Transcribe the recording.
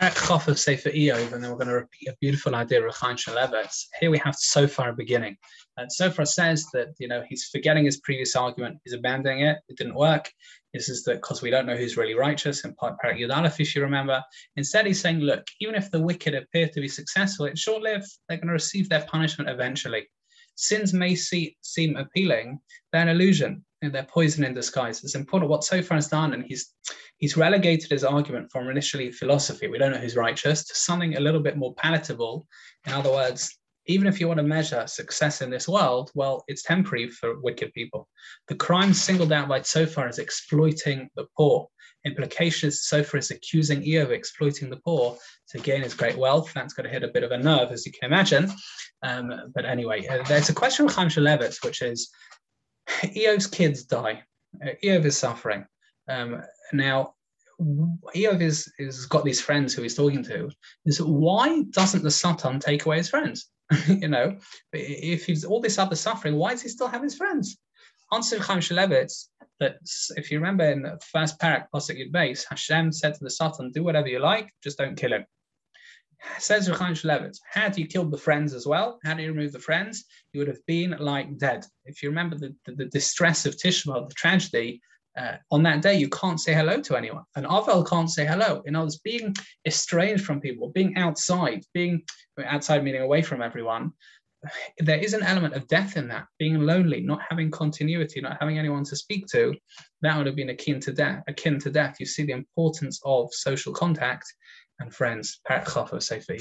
Chof of Sefer Iyov, and then we're going to repeat a beautiful idea of Chaim Shmulevitz. Here we have Sophar beginning. And Sophar says that you know he's forgetting his previous argument, he's abandoning it, it didn't work. This is that because we don't know who's really righteous in Perek Yud Aleph, if you remember. Instead, he's saying, look, even if the wicked appear to be successful, it's short-lived. They're going to receive their punishment eventually. Sins may see, seem appealing, they're an illusion. They're poison in disguise. It's important what Sophar has done, and he's he's relegated his argument from initially philosophy, we don't know who's righteous, to something a little bit more palatable. In other words, even if you want to measure success in this world, well, it's temporary for wicked people. The crime singled out by Sophar is exploiting the poor. Implications Sophar is accusing Iyov of exploiting the poor to gain his great wealth. That's going to hit a bit of a nerve, as you can imagine. Um, but anyway, uh, there's a question from Chaim Shmulevitz, which is Iyov's kids die. Uh, Iyov is suffering. Um, now, Iyov is, is got these friends who he's talking to. Is why doesn't the Satan take away his friends? you know, if he's all this other suffering, why does he still have his friends? Answer Chaim Shmulevitz that if you remember in the first perek pasuk Yud Beis, Hashem said to the Satan, "Do whatever you like, just don't kill him." Says Chaim Shmulevitz, had you killed the friends as well, had you removed the friends, you would have been like dead. If you remember the, the, the distress of Tishma, the tragedy, uh, on that day, you can't say hello to anyone. And Avel can't say hello. In other words, being estranged from people, being outside, being outside meaning away from everyone, there is an element of death in that. Being lonely, not having continuity, not having anyone to speak to, that would have been akin to death. Akin to death. You see the importance of social contact and friends. Perek Sefer